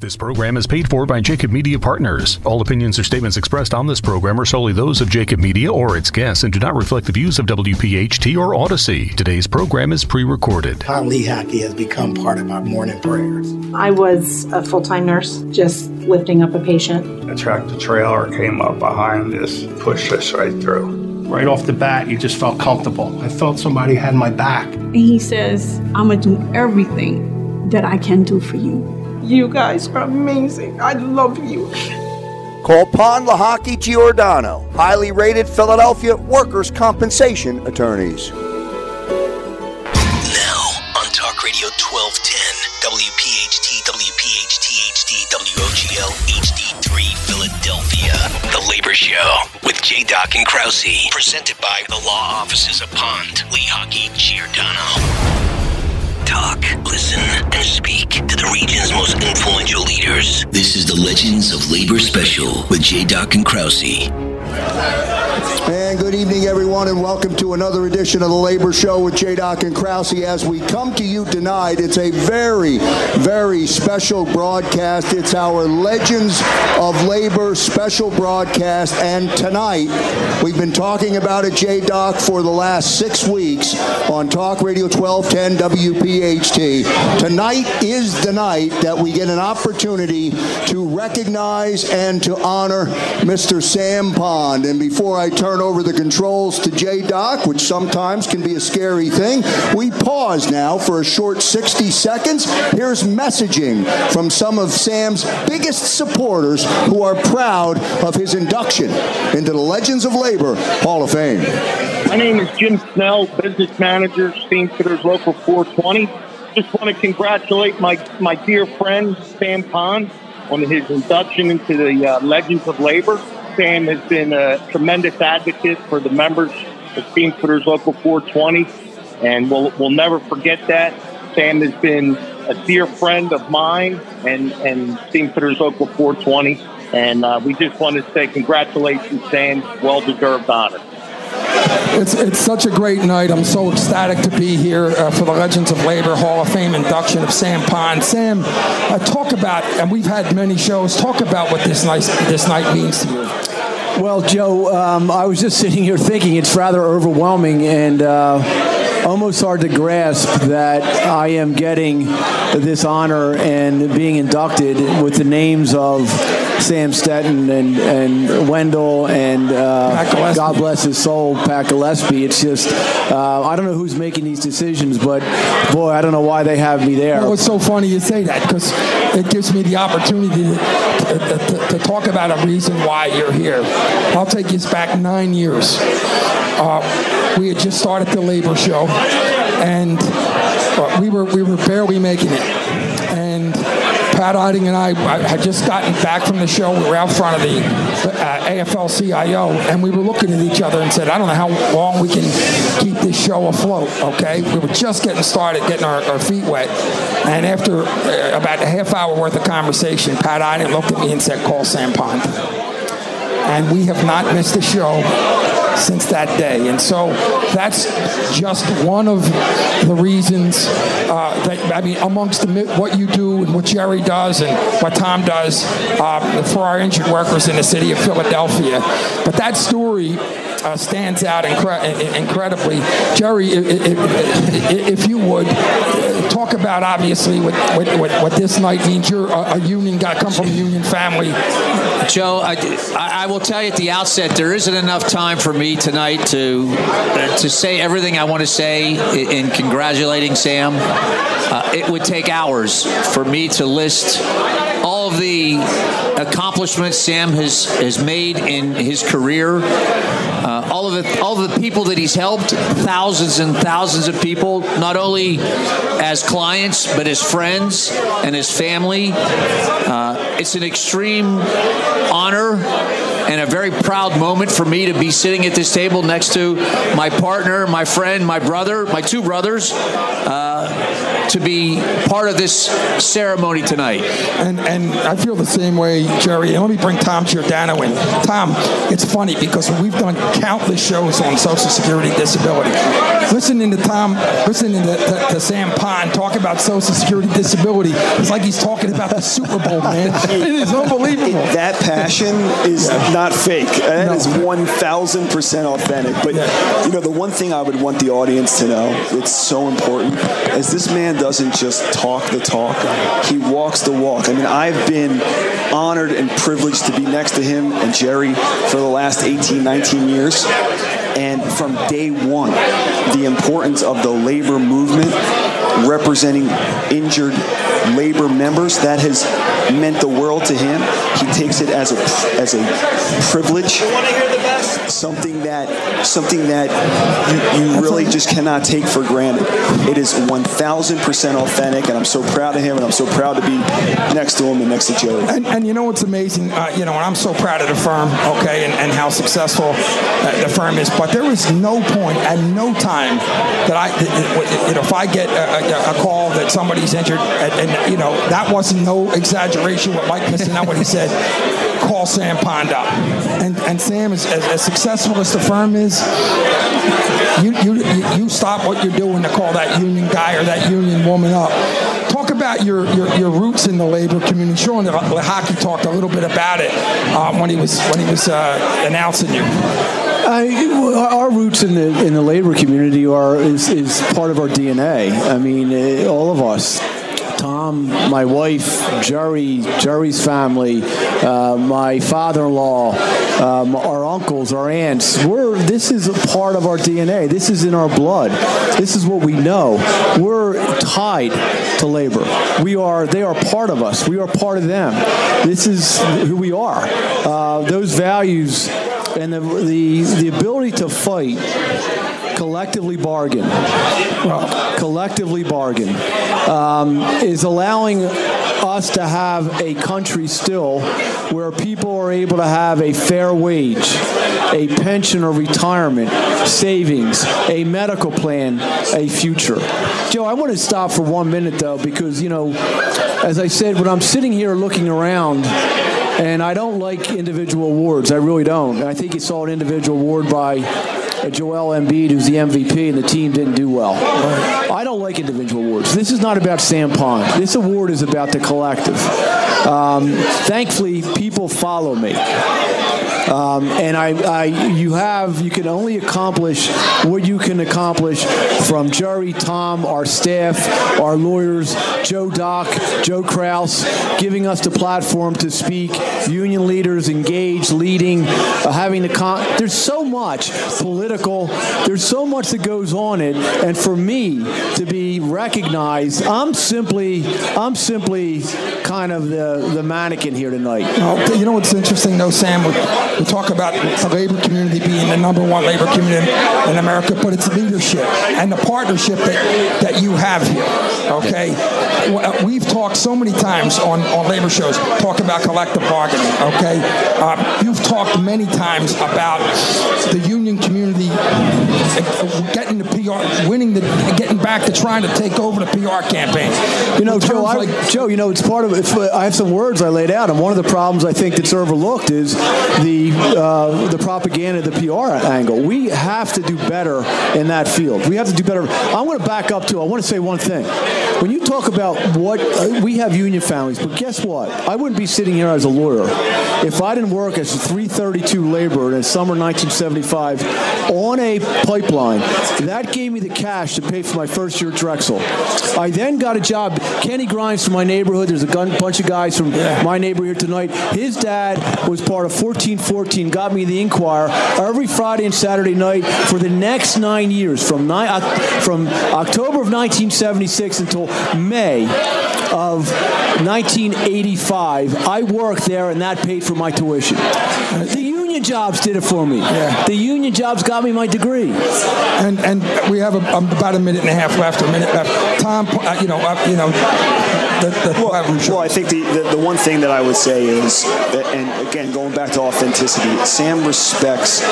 This program is paid for by Jacob Media Partners. All opinions or statements expressed on this program are solely those of Jacob Media or its guests and do not reflect the views of WPHT or Odyssey. Today's program is pre recorded. Pond Lehocky has become part of our morning prayers. I was a full time nurse, just lifting up a patient. A tractor trailer came up behind us, pushed us right through. Right off the bat, you just felt comfortable. I felt somebody had my back. And he says, I'm going to do everything that I can do for you. You guys are amazing. I love you. Call Pond Lehocky Giordano, highly rated Philadelphia workers' compensation attorneys. Now on Talk Radio 1210, WPHT, WPHT HD, WOGL HD3 Philadelphia. The Labor Show with J. Doc and Krause, presented by the law offices of Pond, Lehocky, Giordano talk, listen, and speak to the region's most influential leaders. This is the Legends of Labor Special with J. Doc and Krause. And good evening, everyone, and welcome to another edition of the Labor Show with J. Doc and Krause. As we come to you tonight, it's a very, very special broadcast. It's our Legends of Labor special broadcast, and tonight we've been talking about it, J. Doc, for the last six weeks on Talk Radio 1210 WPHT. Tonight is the night that we get an opportunity to recognize and to honor Mr. Sam Pond. And before I turn over the controls to J Doc, which sometimes can be a scary thing, we pause now for a short 60 seconds. Here's messaging from some of Sam's biggest supporters who are proud of his induction into the Legends of Labor Hall of Fame. My name is Jim Snell, business manager, Steamfitters Local 420. Just want to congratulate my, my dear friend, Sam Pond, on his induction into the uh, Legends of Labor. Sam has been a tremendous advocate for the members of Steamfitters Local 420, and we'll, we'll never forget that. Sam has been a dear friend of mine and, and Steamfitters Local 420, and uh, we just want to say congratulations, Sam. Well deserved honor. It's, it's such a great night. I'm so ecstatic to be here uh, for the Legends of Labor Hall of Fame induction of Sam Pond. Sam, uh, talk about, and we've had many shows, talk about what this night, this night means to you. Well, Joe, um, I was just sitting here thinking it's rather overwhelming and uh, almost hard to grasp that I am getting this honor and being inducted with the names of Sam Stetton and, and Wendell and uh, God bless his soul, Pat Gillespie. It's just, uh, I don't know who's making these decisions, but boy, I don't know why they have me there. Well, it's so funny you say that because it gives me the opportunity to, to, to, to, talk about a reason why you're here. I'll take you back nine years. Uh, we had just started the labor show, and uh, we were we were barely making it, Pat Eiding and I, I, had just gotten back from the show. We were out front of the uh, AFL-CIO, and we were looking at each other and said, "I don't know how long we can keep this show afloat." Okay, we were just getting started, getting our, our feet wet, and after uh, about a half hour worth of conversation, Pat Eiding looked at me and said, "Call Sam Pond." And we have not missed a show since that day. And so that's just one of the reasons uh, that, I mean, amongst the, what you do and what Jerry does and what Tom does uh, for our injured workers in the city of Philadelphia. But that story uh, stands out incre- incredibly. Jerry, if, if, you would, talk about obviously what, what, what, this night means. You're a, a union guy, come from a union family. Joe, I, I, will tell you at the outset, there isn't enough time for me tonight to to say everything I want to say in congratulating Sam. Uh, it would take hours for me to list all of the accomplishments Sam has has made in his career. Uh, all of the all of the people that he's helped, thousands and thousands of people, not only as clients but as friends and as family. Uh, it's an extreme honor and a very proud moment for me to be sitting at this table next to my partner, my friend, my brother, my two brothers. Uh, to be part of this ceremony tonight. And and I feel the same way, Jerry. And let me bring Tom Giordano in. Tom, it's funny because we've done countless shows on Social Security disability. Listening to Tom, listening to, to, to Sam Pond talk about Social Security disability, it's like he's talking about the Super Bowl, man. it is unbelievable. That passion is not fake. That No. is 1,000% authentic. But, you know, the one thing I would want the audience to know, it's so important, is this man doesn't just talk the talk, he walks the walk. I mean, I've been honored and privileged to be next to him and Jerry for the last 18, 19 years. And from day one, the importance of the labor movement representing injured labor members, that has meant the world to him. He takes it as a as a privilege, something that something that you, you really just cannot take for granted. It is 1,000% authentic, and I'm so proud of him, and I'm so proud to be next to him and next to Jerry. And, and you know what's amazing? Uh, you know, and I'm so proud of the firm, okay, and, and how successful uh, the firm is. But there was no point at no time that I, you know, if I get a, a, a call that somebody's injured, and, and, you know, that wasn't no exaggeration what Mike Missanelli what he said. Call Sam Pond up, and and Sam is as, as successful as the firm is. You, you you stop what you're doing to call that union guy or that union woman up. Talk about your, your, your roots in the labor community. Sean Hockey talked a little bit about it uh, when he was when he was uh, announcing you. Our roots in the in the labor community are is, is part of our DNA. I mean, eh, all of us. Tom, my wife, Jerry, Jerry's family, uh, my father-in-law, um, our uncles, our aunts. We're this is a part of our DNA. This is in our blood. This is what we know. We're tied to labor. We are. They are part of us. We are part of them. This is who we are. Uh, those values and the, the the ability to fight collectively bargain collectively bargain um, is allowing us to have a country still where people are able to have a fair wage a pension or retirement savings a medical plan a future joe i want to stop for one minute though because you know as i said when i'm sitting here looking around and I don't like individual awards. I really don't. I think you saw an individual award by Joel Embiid, who's the MVP, and the team didn't do well. I don't like individual awards. This is not about Sam Pond. This award is about the collective. Um, thankfully, people follow me. Um, and I, I, you have, you can only accomplish what you can accomplish from Jerry, Tom, our staff, our lawyers, Joe Doc, Joe Kraus, giving us the platform to speak, union leaders engaged, leading, uh, having the con. There's so much political. There's so much that goes on it, and for me to be recognized, I'm simply, I'm simply kind of the the mannequin here tonight. Well, you know what's interesting, though, Sam? We, talk about the labor community being the number one labor community in America, but it's leadership and the partnership that, that you have here. Okay, we've talked so many times on, on labor shows talk about collective bargaining. Okay, uh, you've talked many times about the union community getting the PR, winning the, getting back to trying to take over the PR campaign. You know, Joe, I, like- Joe, you know, it's part of it. I have some words I laid out, and one of the problems I think that's overlooked is the uh, the propaganda, the PR angle. We have to do better in that field. We have to do better. I'm going to back up too. I want to say one thing. When you talk about what uh, we have union families, but guess what? I wouldn't be sitting here as a lawyer if I didn't work as a 332 laborer in the summer 1975 on a pipeline. That gave me the cash to pay for my first year at Drexel. I then got a job. Kenny Grimes from my neighborhood. There's a gun, bunch of guys from my neighborhood here tonight. His dad was part of 1414. Got me the Inquirer every Friday and Saturday night for the next nine years, from from October of 1976 until May of 1985. I worked there, and that paid for my tuition. The union jobs did it for me. The union jobs got me my degree. And and we have a, um, about a minute and a half left, a minute left. Tom, uh, you know, uh, you know, that, that well, well, I think the, the, the one thing that I would say is, that, and again, going back to authenticity, Sam respects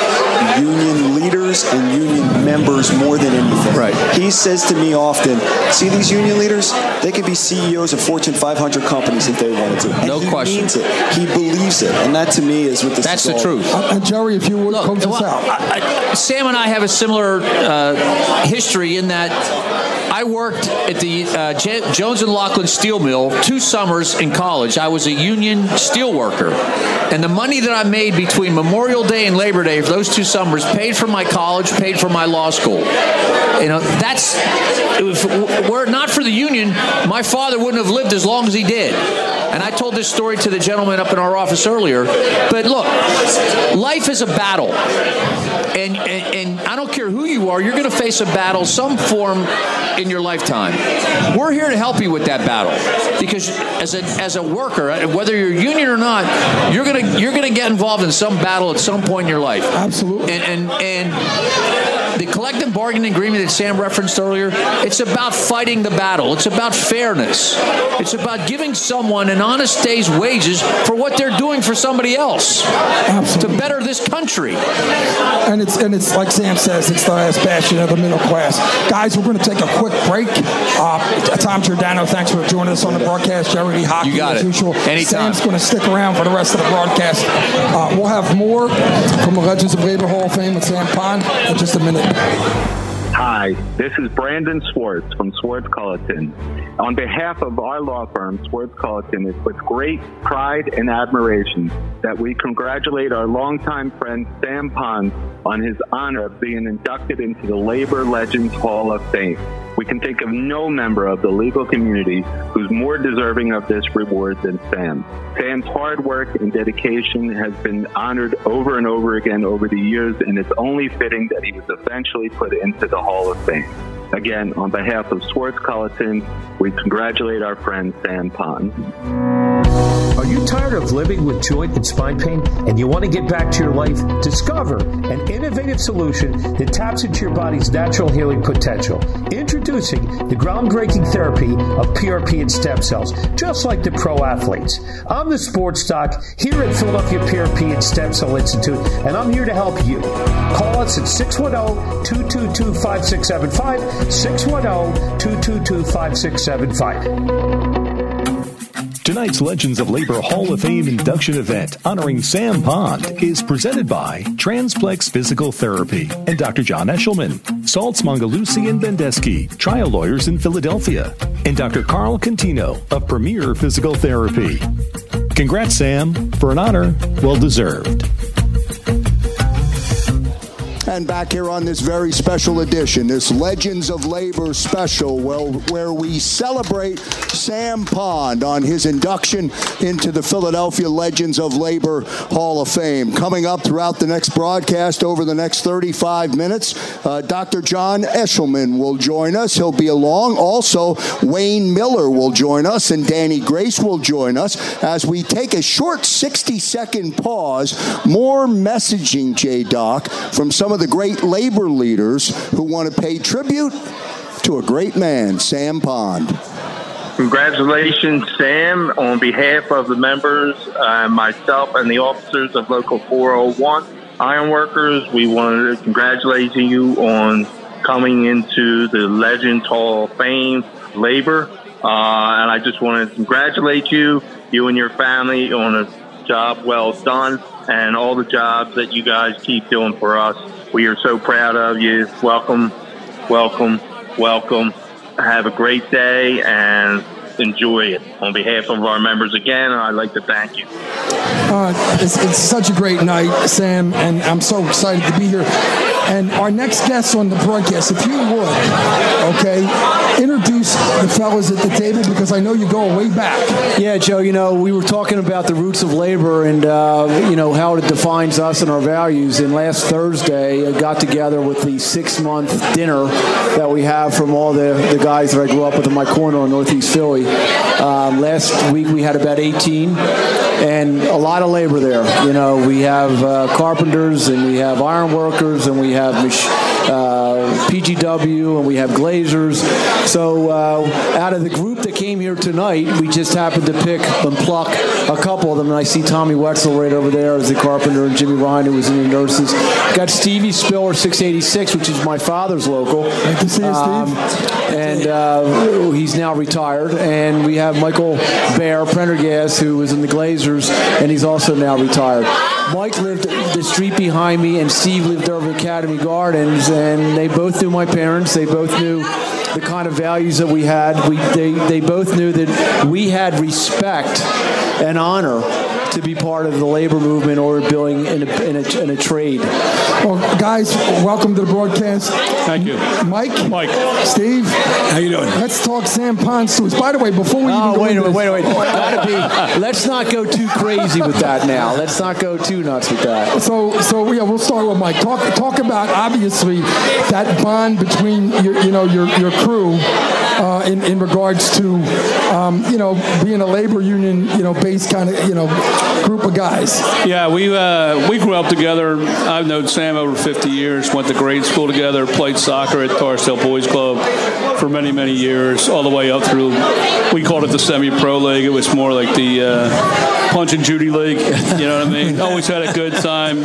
union leaders and union members more than anything. Right. He says to me often, "See these union leaders? They could be CEOs of Fortune 500 companies if they wanted to." And No he question. Means it. He believes it, and that to me is what this That's is the all truth. And Jerry, if you would Look, this well, out. I, I, Sam and I have a similar uh, history in that I worked at the uh, J- Jones and Laughlin Steel Mill two summers in college. I was a union steel worker, and the money that I made between Memorial Day and Labor Day for those two summers paid for my college, paid for my law school. You know, that's if, were it not for the union, my father wouldn't have lived as long as he did. And I told this story to the gentleman up in our office earlier. But look, life is a battle. And, and, and I don't care who you are, you're going to face a battle, some form in your lifetime. We're here to help you with that battle because as a, as a worker, uh, whether you're union or not, you're going to you're going to get involved in some battle at some point in your life. Absolutely. And and and the collective bargaining agreement that Sam referenced earlier, it's about fighting the battle. It's about fairness. It's about giving someone an honest day's wages for what they're doing for somebody else to better this country. And it's and it's like Sam says, it's the last bastion of the middle class. Guys, we're going to take a quick break. Uh, Tom Giordano, thanks for joining us on the broadcast. Jerry Lehocky, You got as it. usual. Anytime. Sam's going to stick around for the rest of the broadcast. Uh, we'll have more from the Legends of Labor Hall of Fame with Sam Pond in just a minute. Hi, this is Brandon Swartz from Swartz Culleton. On behalf of our law firm, Swartz Culleton, it's with great pride and admiration that we congratulate our longtime friend Sam Pond on his honor of being inducted into the Labor Legends Hall of Fame. We can think of no member of the legal community who's more deserving of this reward than Sam. Sam's hard work and dedication has been honored over and over again over the years, and it's only fitting that he was eventually put into the Hall of Fame. Again, on behalf of Swartz Culleton, we congratulate our friend Sam Pond. Are you tired of living with joint and spine pain and you want to get back to your life? Discover an innovative solution that taps into your body's natural healing potential. Introducing the groundbreaking therapy of PRP and stem cells, just like the pro athletes. I'm the sports doc here at Philadelphia PRP and Stem Cell Institute, and I'm here to help you. Call us at 610 222 5675. 610 222 5675. Tonight's Legends of Labor Hall of Fame induction event honoring Sam Pond is presented by Transplex Physical Therapy and Dr. John Eshelman, Saltz Mongeluzzi and Bendesky, trial lawyers in Philadelphia, and Dr. Carl Contino of Premier Physical Therapy. Congrats, Sam, for an honor well deserved. And back here on this very special edition, this Legends of Labor special, well, where we celebrate Sam Pond on his induction into the Philadelphia Legends of Labor Hall of Fame. Coming up throughout the next broadcast over the next 35 minutes, uh, Dr. John Eshelman will join us. He'll be along. Also, Wayne Miller will join us, and Danny Grace will join us as we take a short 60 second pause. More messaging, J Doc, from some of the great labor leaders who want to pay tribute to a great man, Sam Pond. Congratulations, Sam. On behalf of the members, uh, myself, and the officers of Local 401 Ironworkers, we wanted to congratulate you on coming into the Legends Hall of Fame labor. Uh, and I just want to congratulate you, you and your family, on a job well done and all the jobs that you guys keep doing for us. We are so proud of you. Welcome, welcome, welcome. Have a great day and enjoy it. On behalf of our members again, I'd like to thank you. Uh, it's, it's such a great night, Sam, and I'm so excited to be here. And our next guest on the broadcast, if you would, okay, introduce the fellas at the table because I know you go way back. Yeah, Joe, you know, we were talking about the roots of labor and, uh, you know, how it defines us and our values. And last Thursday, I got together with the six month dinner that we have from all the, the guys that I grew up with in my corner in Northeast Philly. Um, last week, we had about 18. and a lot of labor there. You know, we have uh, carpenters and we have iron workers and we have mach- uh, PGW and we have glazers. So uh, out of the group that came here tonight, we just happened to pick and pluck a couple of them. And I see Tommy Wetzel right over there as the carpenter and Jimmy Ryan who was in the nurses. Got Stevie Spiller 686, which is my father's local. Good to see you, Steve. and uh, he's now retired. And we have Michael Bear Prendergast, who was in the Glazers, and he's also now retired. Mike lived the street behind me, and Steve lived over Academy Gardens, and they both knew my parents. They both knew the kind of values that we had. We, they, they both knew that we had respect and honor to be part of the labor movement or building in a, in a, in a trade. Well, guys, welcome to the broadcast. Thank you. Mike. Mike. Steve. How you doing? Let's talk Sam Pond Stews. By the way, before we Oh, even go wait a minute, wait a this- minute. Gotta be. Let's not go too crazy with that now. Let's not go too nuts with that. So, so yeah, we'll start with Mike. Talk, talk about obviously that bond between your, you know, your your crew uh, in in regards to, um, you know, being a labor union, you know, based kind of, you know, group of guys. Yeah, we uh, we grew up together. I've known Sam over 50 years. Went to grade school together. Played soccer at Torresdale Boys Club for many many years, all the way up through. We called it the semi-pro league. It was more like the uh, Punch and Judy league. You know what I mean? Always had a good time.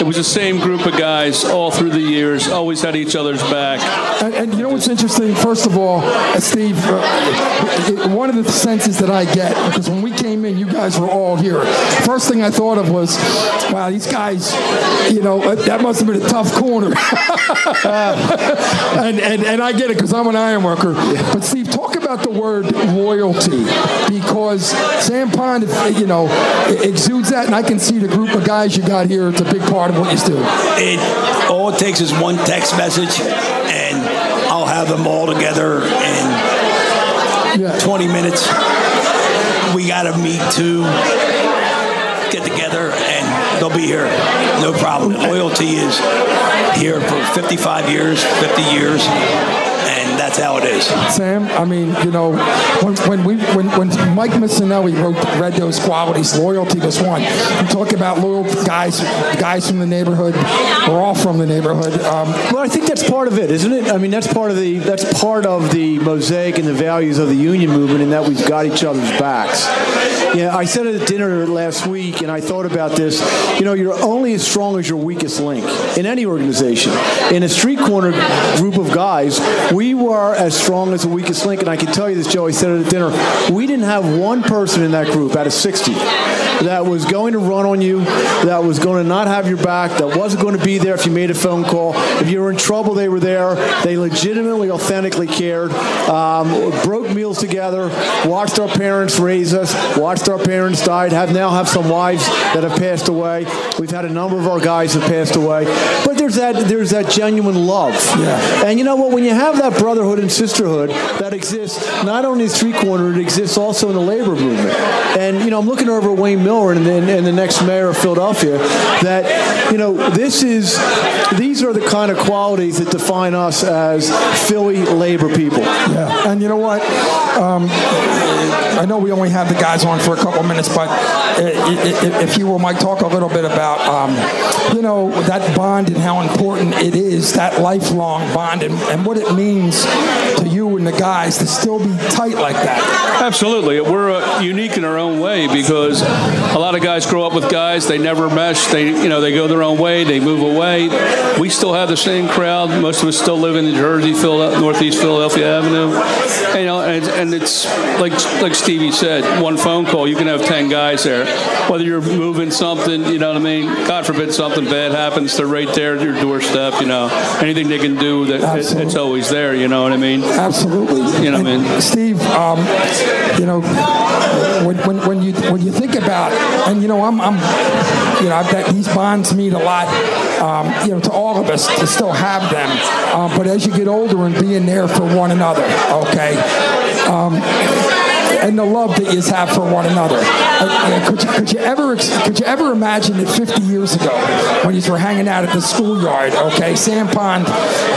It was the same group of guys all through the years. Always had each other's back. And, and you know what's interesting? First of all, uh, Steve, uh, one of the senses that I get because when we came in, you guys were all here. First thing I thought of was, wow, these guys, you know, uh, that must have been a tough corner. and, and and I get it because I'm an iron worker. But Steve, talk about the word loyalty because Sam Pond, you know, exudes that, and I can see the group of guys you got here. It's a big part of what you do. It all it takes is one text message, and I'll have them all together in 20 minutes. We got to meet to get together, and they'll be here. No problem. Loyalty is here for 55 years, 50 years, that's how it is. Sam, I mean, you know, when, when we when, when Mike Missanelli wrote read those qualities, loyalty was one. You talk about loyal guys, guys from the neighborhood. We're all from the neighborhood. Um, Well, I think that's part of it, isn't it? I mean, that's part of the that's part of the mosaic and the values of the union movement, in that we've got each other's backs. Yeah, I said at dinner last week, and I thought about this. You know, you're only as strong as your weakest link in any organization. In a street corner group of guys, we were as strong as the weakest link, and I can tell you this, Joey said it at dinner. We didn't have one person in that group out of 60 that was going to run on you, that was going to not have your back, that wasn't going to be there if you made a phone call. If you were in trouble, they were there. They legitimately, authentically cared. Um, broke meals together, watched our parents raise us, watched our parents die, have now have some wives that have passed away. We've had a number of our guys have passed away. But there's that there's that genuine love. Yeah. And you know what? When you have that brotherhood and sisterhood that exists not only in the street corner, it exists also in the labor movement. And you know, I'm looking over at Wayne Miller and, and, and the next mayor of Philadelphia. That you know, this is these are the kind of qualities that define us as Philly labor people. Yeah, and you know what? Um, I know we only have the guys on for a couple minutes, but i- i- if you will, Mike, talk a little bit about um, you know that bond and how important it is, that lifelong bond, and, and what it means to you and the guys to still be tight like that. Absolutely, we're uh, unique in our own way because a lot of guys grow up with guys they never mesh. They you know they go their own way, they move away. We still have the same crowd. Most of us still live in New Jersey, Philadelphia, Northeast Philadelphia Avenue. And, you know, and, and it's like like Stevie said, one phone call you can have ten guys there. Whether you're moving something, you know what I mean. God forbid something bad happens, they're right there at your doorstep. You know, anything they can do, that it, it's always there. You know what I mean? Absolutely. You know what I mean? Steve, um, you know, when, when, when you when you think about, and you know, I'm, I'm you know, got, these bonds mean a lot, um, you know, to all of us to still have them. Um, but as you get older and being there for one another, okay. Um, and the love that you have for one another. Uh, could, you, could you ever could you ever imagine it 50 years ago when you were hanging out at the schoolyard? Okay, Sam Pond.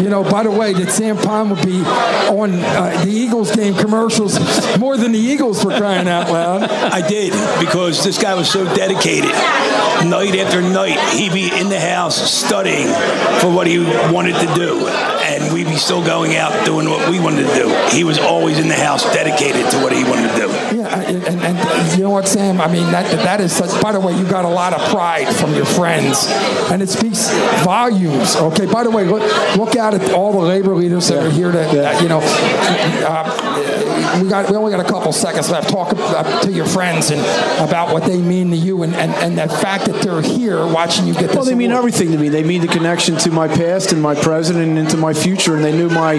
You know, by the way, that Sam Pond would be on uh, the Eagles game commercials more than the Eagles were crying out loud. I did because this guy was so dedicated. Night after night, he'd be in the house studying for what he wanted to do, and we'd still going out doing what we wanted to do. He was always in the house, dedicated to what he wanted to do. Yeah, and, and, and you know what, Sam? I mean, that that is such. By the way, you got a lot of pride from your friends, and it speaks volumes. Okay. By the way, look look out at all the labor leaders that are here to, uh, you know. Uh, we got we only got a couple seconds left. Talk uh, to your friends and about what they mean to you, and, and, and the fact that they're here watching you get this. Well, they mean everything to me. They mean the connection to my past and my present and into my future. And they knew my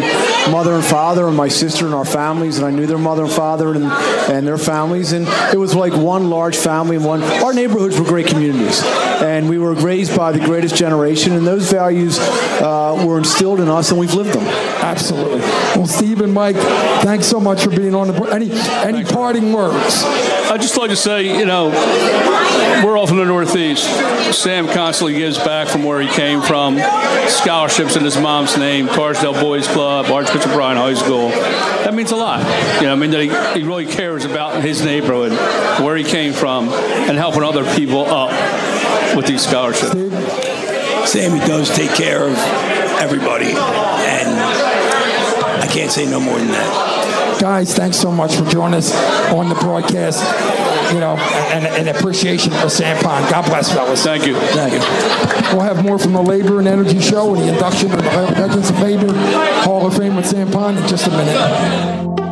mother and father and my sister and our families, and I knew their mother and father and, and their families. And it was like one large family and one. Our neighborhoods were great communities, and we were raised by the greatest generation, and those values uh, were instilled in us, and we've lived them. Absolutely. Well, Steve and Mike, thanks so much for being on the board. Any any parting words? I'd just like to say, you know, we're all from the Northeast. Sam constantly gives back from where he came from. Scholarships in his mom's name, Carsdale Boys Club, Archbishop Ryan High School. That means a lot. You know, I mean, that he, he really cares about his neighborhood, where he came from, and helping other people up with these scholarships. Sammy does take care of everybody, and I can't say no more than that. Guys, thanks so much for joining us on the broadcast. You know, and, and appreciation for Sam Pond. God bless, fellas. Thank you. Thank you. We'll have more from the Labor and Energy Show and the induction of the Legends of Labor Hall of Fame with Sam Pond in just a minute.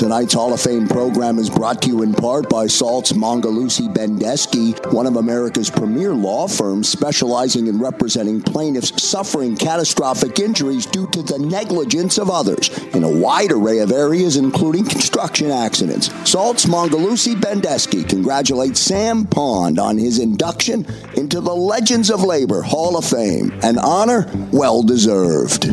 Tonight's Hall of Fame program is brought to you in part by Saltz Mongeluzzi Bendesky, one of America's premier law firms specializing in representing plaintiffs suffering catastrophic injuries due to the negligence of others in a wide array of areas, including construction accidents. Saltz Mongeluzzi Bendesky congratulates Sam Pond on his induction into the Legends of Labor Hall of Fame, an honor well deserved.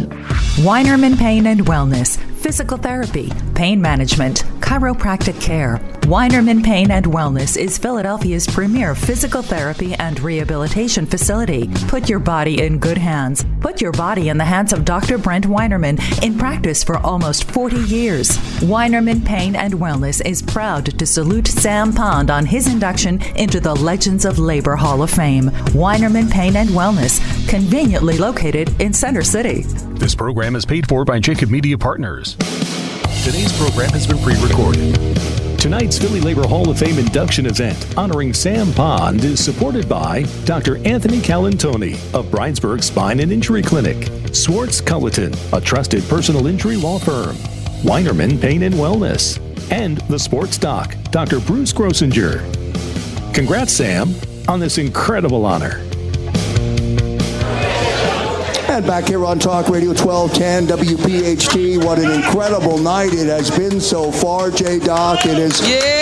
Weinerman Pain and Wellness, physical therapy, pain management, chiropractic care. Weinerman Pain and Wellness is Philadelphia's premier physical therapy and rehabilitation facility. Put your body in good hands. Put your body in the hands of Dr. Brent Weinerman in practice for almost 40 years. Weinerman Pain and Wellness is proud to salute Sam Pond on his induction into the Legends of Labor Hall of Fame. Weinerman Pain and Wellness, conveniently located in Center City. This program is paid for by Jacob Media Partners. Today's program has been pre recorded. Tonight's Philly Labor Hall of Fame induction event honoring Sam Pond is supported by Dr. Anthony Calantoni of Bryansburg Spine and Injury Clinic, Swartz Culleton, a trusted personal injury law firm, Weinerman Pain and Wellness, and the Sports Doc, Dr. Bruce Grossinger. Congrats, Sam, on this incredible honor. And back here on Talk Radio 1210 WPHT. What an incredible night it has been so far, J Doc. It is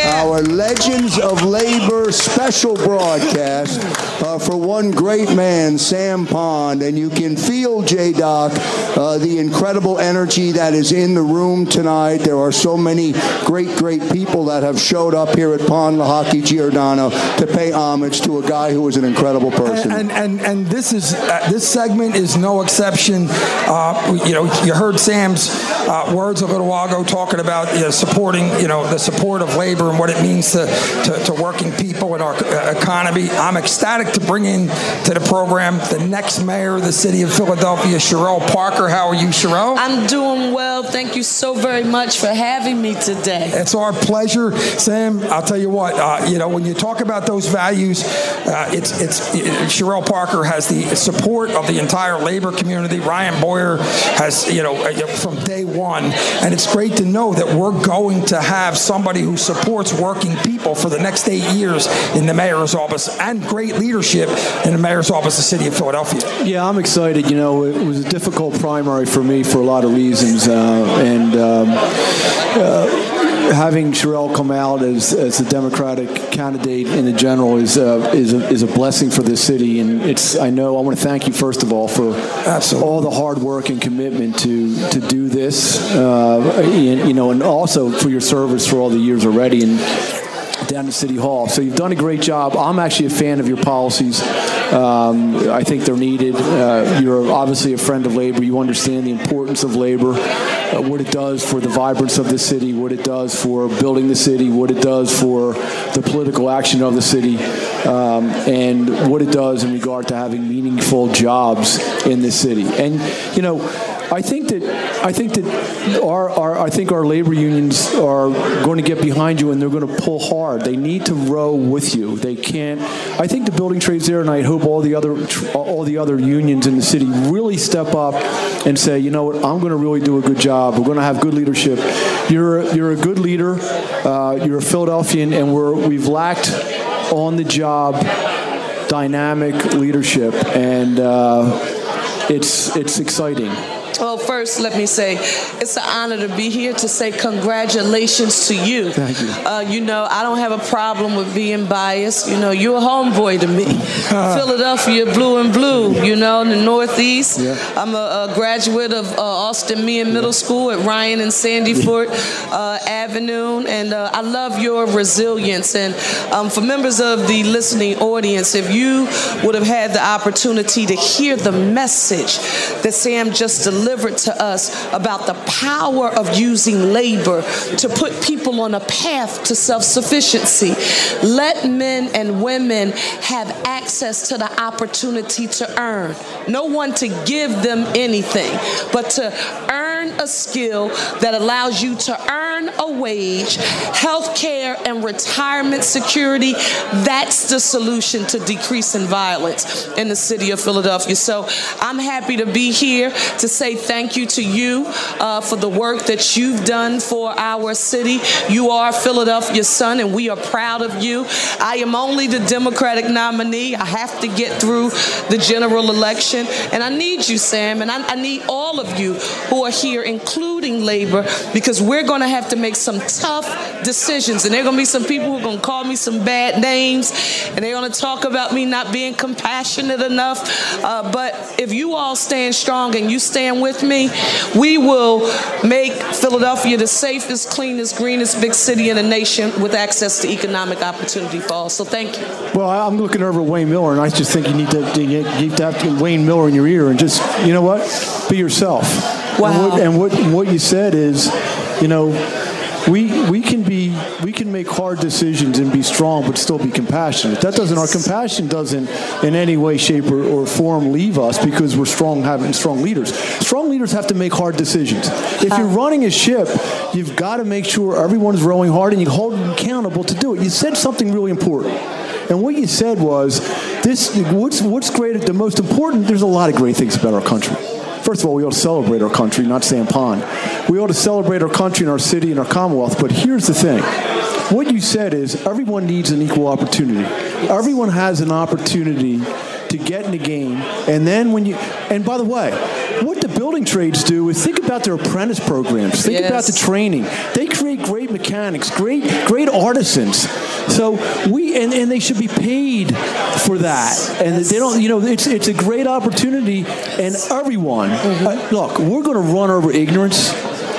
our Legends of Labor special broadcast uh, for one great man, Sam Pond. And you can feel, J Doc, uh, the incredible energy that is in the room tonight. There are so many great, great people that have showed up here at Pond Lehocky Giordano to pay homage to a guy who was an incredible person. And and and this is uh, this segment is no exception. Uh, you know, you heard Sam's uh, words a little while ago talking about you know, supporting you know the support of labor and what it means to to, to working people in our uh, economy. I'm ecstatic to bring in to the program the next mayor of the city of Philadelphia, Cherelle Parker. How are you, Cherelle? I'm doing well. Thank you so very much for having me today. It's our pleasure, Sam. I'll tell you what. Uh, you know, when you talk about those values, uh, it's it's Cherelle Parker has the support of the entire labor community. Ryan Boyer has you know uh, from day one, and it's great to know that we're going to have somebody who supports working people for the next eight years in the mayor's office and great leadership in the mayor's office of the city of Philadelphia. Yeah, I'm excited. You know, it was a difficult primary for me for a lot of reasons, uh, and um, uh, having Cherelle come out as, as the Democratic candidate in the general is uh, is a, is a blessing for this city, and it's I know I want to thank you first of all for Absolutely. all the hard work and commitment to to do this, uh, and, you know, and also for your service for all the years already, and down to City Hall. So you've done a great job. I'm actually a fan of your policies. Um, I think they're needed. Uh, you're obviously a friend of labor. You understand the importance of labor, uh, what it does for the vibrance of the city, what it does for building the city, what it does for the political action of the city, um, and what it does in regard to having meaningful jobs in the city. And, you know, I think that I think that our, our I think our labor unions are going to get behind you and they're going to pull hard. They need to row with you. They can't. I think the building trades there, and I hope all the other all the other unions in the city really step up and say, you know what, I'm going to really do a good job. We're going to have good leadership. You're you're a good leader. Uh, you're a Philadelphian, and we're we've lacked on the job dynamic leadership and. Uh, it's it's exciting. Well, first, let me say it's an honor to be here to say congratulations to you. Thank you. Uh, you know, I don't have a problem with being biased. You know, you're a homeboy to me. Philadelphia, blue and blue, you know, in the Northeast. Yeah. I'm a, a graduate of uh, Austin Meehan Middle School at Ryan and Sandy Fort uh, Avenue, and uh, I love your resilience. And um, for members of the listening audience, if you would have had the opportunity to hear the message that Sam just delivered, delivered to us about the power of using labor to put people on a path to self sufficiency. Let men and women have access to the opportunity to earn. No one to give them anything, but to earn a skill that allows you to earn a wage, health care, and retirement security. That's the solution to decreasing violence in the city of Philadelphia. So I'm happy to be here to say thank you to you uh, for the work that you've done for our city. You are Philadelphia's son, and we are proud of you. I am only the Democratic nominee. I have to get through the general election, and I need you, Sam, and I, I need all of you who are here, including labor, because we're going to have to make some tough decisions, and there are going to be some people who are going to call me some bad names, and they're going to talk about me not being compassionate enough. Uh, but if you all stand strong and you stand with me, we will make Philadelphia the safest, cleanest, greenest big city in the nation with access to economic opportunity for all. So thank you. Well, I'm looking over at Wayne Miller, and I just think you need to, you need to have Wayne Miller in your ear and just, you know what, be yourself. Wow. And what, and what, what you said is, you know, we we can be we can make hard decisions and be strong but still be compassionate. That doesn't our compassion doesn't in any way shape or, or form leave us because we're strong having strong leaders. Strong leaders have to make hard decisions. If you're running a ship you've got to make sure everyone's rowing hard and you hold them accountable to do it. You said something really important. And what you said was this what's what's great the most important there's a lot of great things about our country First of all, we ought to celebrate our country, not Sam Pond. We ought to celebrate our country and our city and our Commonwealth. But here's the thing. What you said is everyone needs an equal opportunity. Everyone has an opportunity to get in the game. And then when you, and by the way, what the building trades do is think about their apprentice programs. Think Yes. about the training. They create great mechanics, great, great artisans. So we, and, and they should be paid for that. And they don't, you know, it's, it's a great opportunity. And everyone, uh, look, we're going to run over ignorance.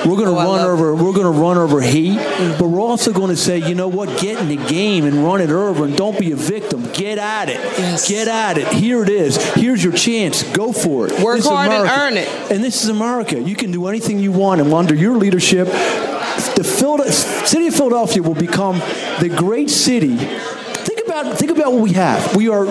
We're going oh, to run over. We're going to run over Heat, but we're also going to say, you know what? Get in the game and run it over, and don't be a victim. Get at it. Get at it. Here it is. Here's your chance. Go for it. Work This is hard and earn it. And this is America. You can do anything you want, and under your leadership, the city of Philadelphia will become the great city. Think about think about what we have. We are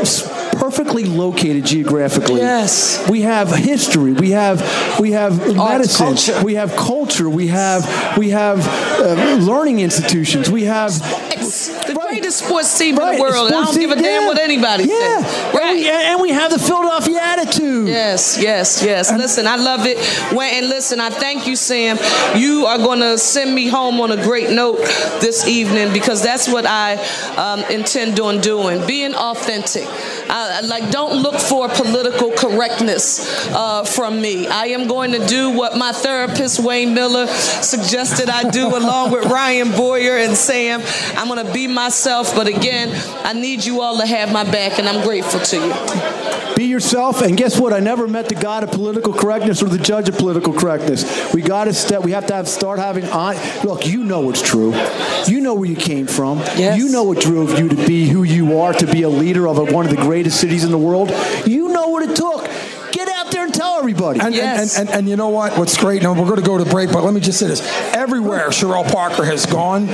perfectly located geographically. Yes. We have history. We have we have Arts, medicine. culture. We have culture. We have we have uh, learning institutions. We have It's the greatest sports team in the world. and I don't give a damn yeah. what anybody Yeah. says. And we, and we have the Philadelphia attitude. Yes, yes, yes. Listen, I love it. When, and listen, I thank you, Sam. You are going to send me home on a great note this evening because that's what I um, intend on doing. Being authentic. I, like, don't look for political correctness uh, from me. I am going to do what my therapist, Wayne Miller, suggested I do along with Ryan Boyer and Sam. I'm going to be myself, but again, I need you all to have my back, and I'm grateful to you. Yourself, and guess what? I never met the god of political correctness or the judge of political correctness. We got to step. We have to have start having. On, look, you know it's true. You know where you came from. Yes. You know what drove you to be who you are, to be a leader of one of the greatest cities in the world. You know what it took. Get out and tell everybody. And, and, and, and, you know what? What's great, now we're going to go to break, but let me just say this. Everywhere Cherelle Parker has gone,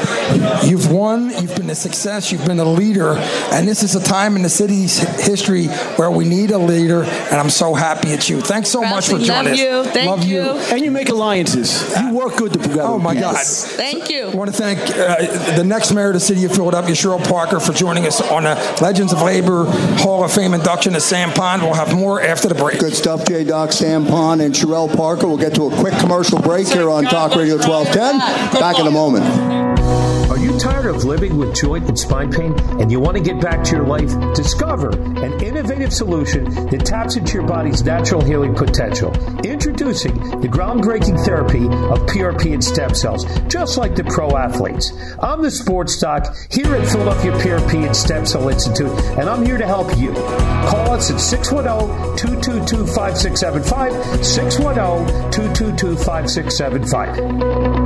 you've won, you've been a success, you've been a leader, and this is a time in the city's history where we need a leader, and I'm so happy it's you. Thanks so much for joining love you. us. Thank love you. And you make alliances. You work good together. Oh, my God. Thank you. I want to thank uh, the next mayor of the city of Philadelphia, Cherelle Parker, for joining us on the Legends of Labor Hall of Fame induction at Sam Pond. We'll have more after the break. Good stuff, J. Doc, Sam Pond, and Cherelle Parker. We'll get to a quick commercial break here on Talk Radio 1210. Back in a moment. You tired of living with joint and spine pain and you want to get back to your life? Discover an innovative solution that taps into your body's natural healing potential. Introducing the groundbreaking therapy of PRP and stem cells, just like the pro athletes. I'm the sports doc here at Philadelphia PRP and Stem Cell Institute, and I'm here to help you. Call us at 610 222 5675. 610 222 5675.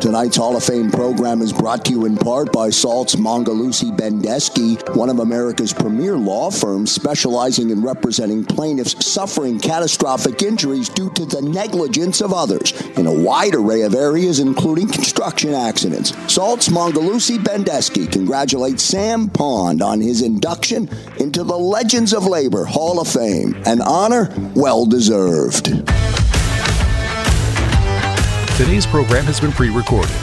Tonight's Hall of Fame program is brought to you in part by Saltz Mongeluzzi Bendesky, one of America's premier law firms specializing in representing plaintiffs suffering catastrophic injuries due to the negligence of others in a wide array of areas, including construction accidents. Saltz Mongeluzzi Bendesky congratulates Sam Pond on his induction into the Legends of Labor Hall of Fame, an honor well deserved. Today's program has been pre recorded.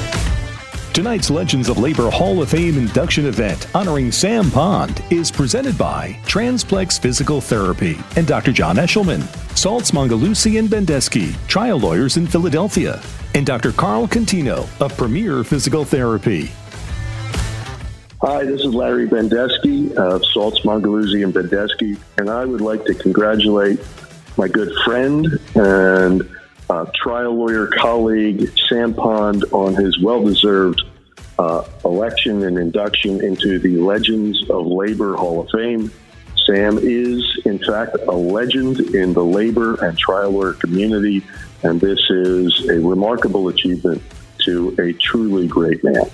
Tonight's Legends of Labor Hall of Fame induction event honoring Sam Pond is presented by Transplex Physical Therapy and Dr. John Eshelman, Saltz Mongeluzzi and Bendesky, trial lawyers in Philadelphia, and Dr. Carl Contino of Premier Physical Therapy. Hi, this is Larry Bendesky of Saltz Mongeluzzi and Bendesky, and I would like to congratulate my good friend and uh, trial lawyer colleague Sam Pond on his well deserved uh, election and induction into the Legends of Labor Hall of Fame. Sam is, in fact, a legend in the labor and trial lawyer community, and this is a remarkable achievement to a truly great man.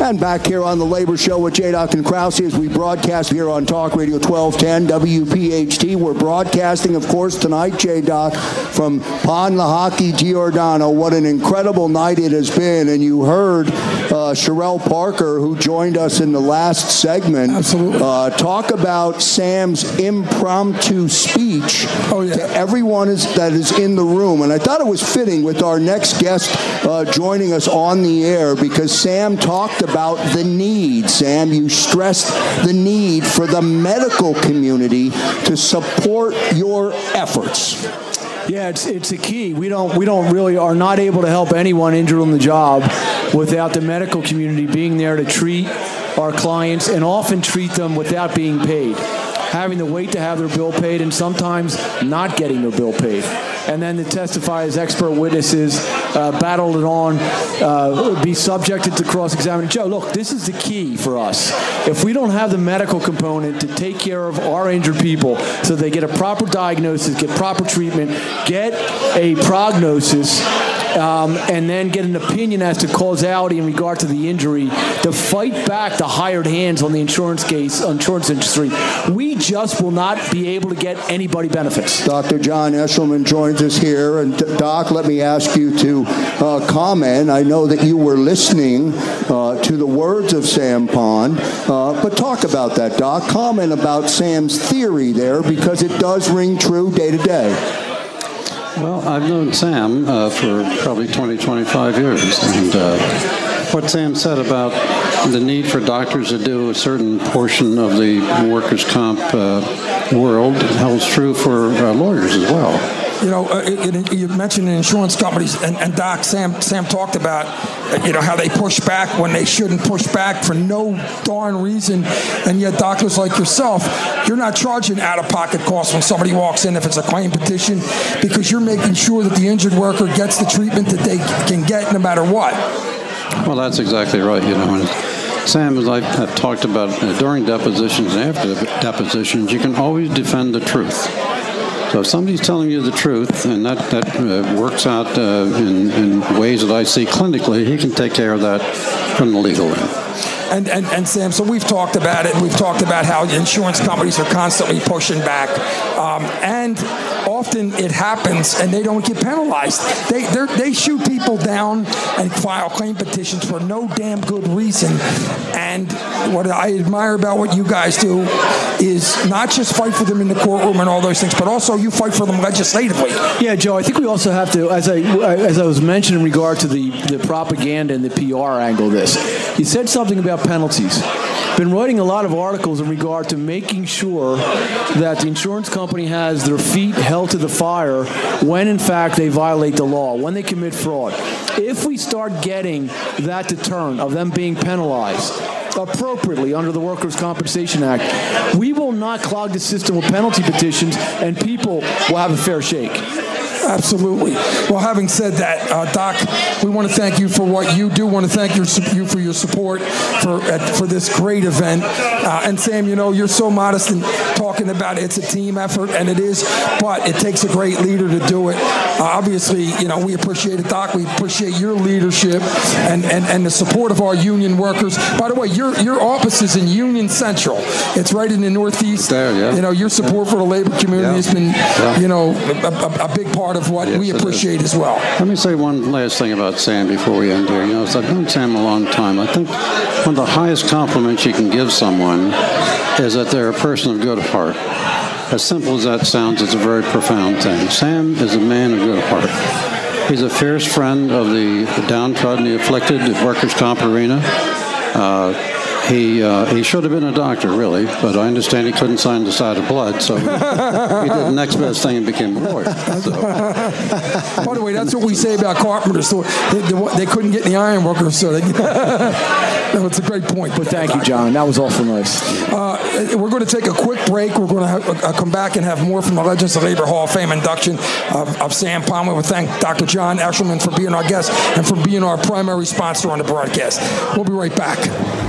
And back here on the Labor Show with J. Doc and Krause as we broadcast here on Talk Radio 1210 WPHT. We're broadcasting, of course, tonight, J. Doc, from Pond Lehocky Giordano. What an incredible night it has been. And you heard uh, Cherelle Parker, who joined us in the last segment, Absolutely. Uh, talk about Sam's impromptu speech oh, yeah. to everyone is, that is in the room. And I thought it was fitting with our next guest uh, joining us on the air because Sam talked about the need. Sam, you stressed the need for the medical community to support your efforts. Yeah, it's it's a key. We don't we don't really are not able to help anyone injured on the job without the medical community being there to treat our clients and often treat them without being paid. Having to wait to have their bill paid and sometimes not getting their bill paid. And then to testify as expert witnesses, uh, battle it on, uh, be subjected to cross examination. Joe, look, this is the key for us. If we don't have the medical component to take care of our injured people so they get a proper diagnosis, get proper treatment, get a prognosis, um, and then get an opinion as to causality in regard to the injury to fight back the hired hands on the insurance case, insurance industry. We just will not be able to get anybody benefits. Dr. John Eshelman joins us here. And Doc, let me ask you to uh, comment. I know that you were listening uh, to the words of Sam Pond, uh, but talk about that, Doc. Comment about Sam's theory there because it does ring true day to day. Well, I've known Sam uh, for probably 20, 25 years. And uh, what Sam said about the need for doctors to do a certain portion of the workers' comp uh, world holds true for uh, lawyers as well. You know, uh, it, it, you mentioned insurance companies, and, and Doc, Sam, Sam talked about, uh, you know, how they push back when they shouldn't push back for no darn reason, and yet doctors like yourself, you're not charging out-of-pocket costs when somebody walks in if it's a claim petition, because you're making sure that the injured worker gets the treatment that they can get no matter what. Well, that's exactly right. You know, Sam, as I have talked about uh, during depositions and after depositions, you can always defend the truth. So if somebody's telling you the truth, and that, that uh, works out uh, in, in ways that I see clinically, he can take care of that from the legal end. And, and, and Sam, so we've talked about it. and We've talked about how insurance companies are constantly pushing back. Um, and often it happens and they don't get penalized. They, they shoot people down and file claim petitions for no damn good reason. And what I admire about what you guys do is not just fight for them in the courtroom and all those things, but also you fight for them legislatively. Yeah, Joe, I think we also have to, as I, as I was mentioning in regard to the, the propaganda and the PR angle of this, you said something about penalties been writing a lot of articles in regard to making sure that the insurance company has their feet held to the fire when in fact they violate the law, when they commit fraud. If we start getting that deterrent of them being penalized, appropriately under the Workers' Compensation Act, we will not clog the system with penalty petitions and people will have a fair shake. Absolutely. Well, having said that, uh, Doc, we want to thank you for what you do. Want to thank your, you for your support for for this great event. Uh, and Sam, you know, you're so modest in talking about it's a team effort, and it is, but it takes a great leader to do it. Uh, obviously, you know, we appreciate it, Doc. We appreciate your leadership and, and, and the support of our union workers. By the way, your your office is in Union Central. It's right in the Northeast. There, yeah. You know, your support for the labor community yeah. has been, yeah. you know, a, a, a big part of what yes, we appreciate as well. Let me say one last thing about Sam before we end here. You know, I've known Sam a long time. I think one of the highest compliments you can give someone is that they're a person of good heart. As simple as that sounds, it's a very profound thing. Sam is a man of good heart. He's a fierce friend of the downtrodden, the afflicted, the workers' comp arena. Uh, he uh, he should have been a doctor, really, but I understand he couldn't sign the side of blood, so he, did the next best thing and became a lawyer. So. By the way, that's what we say about carpenters. So they, they, they couldn't get the iron workers, so they. no, it's a great point. But thank you, John. That was awful nice. Uh, we're going to take a quick break. We're going to uh, come back and have more from the Legends of Labor Hall of Fame induction of, of Sam Palmer. We thank Dr. John Eshelman for being our guest and for being our primary sponsor on the broadcast. We'll be right back.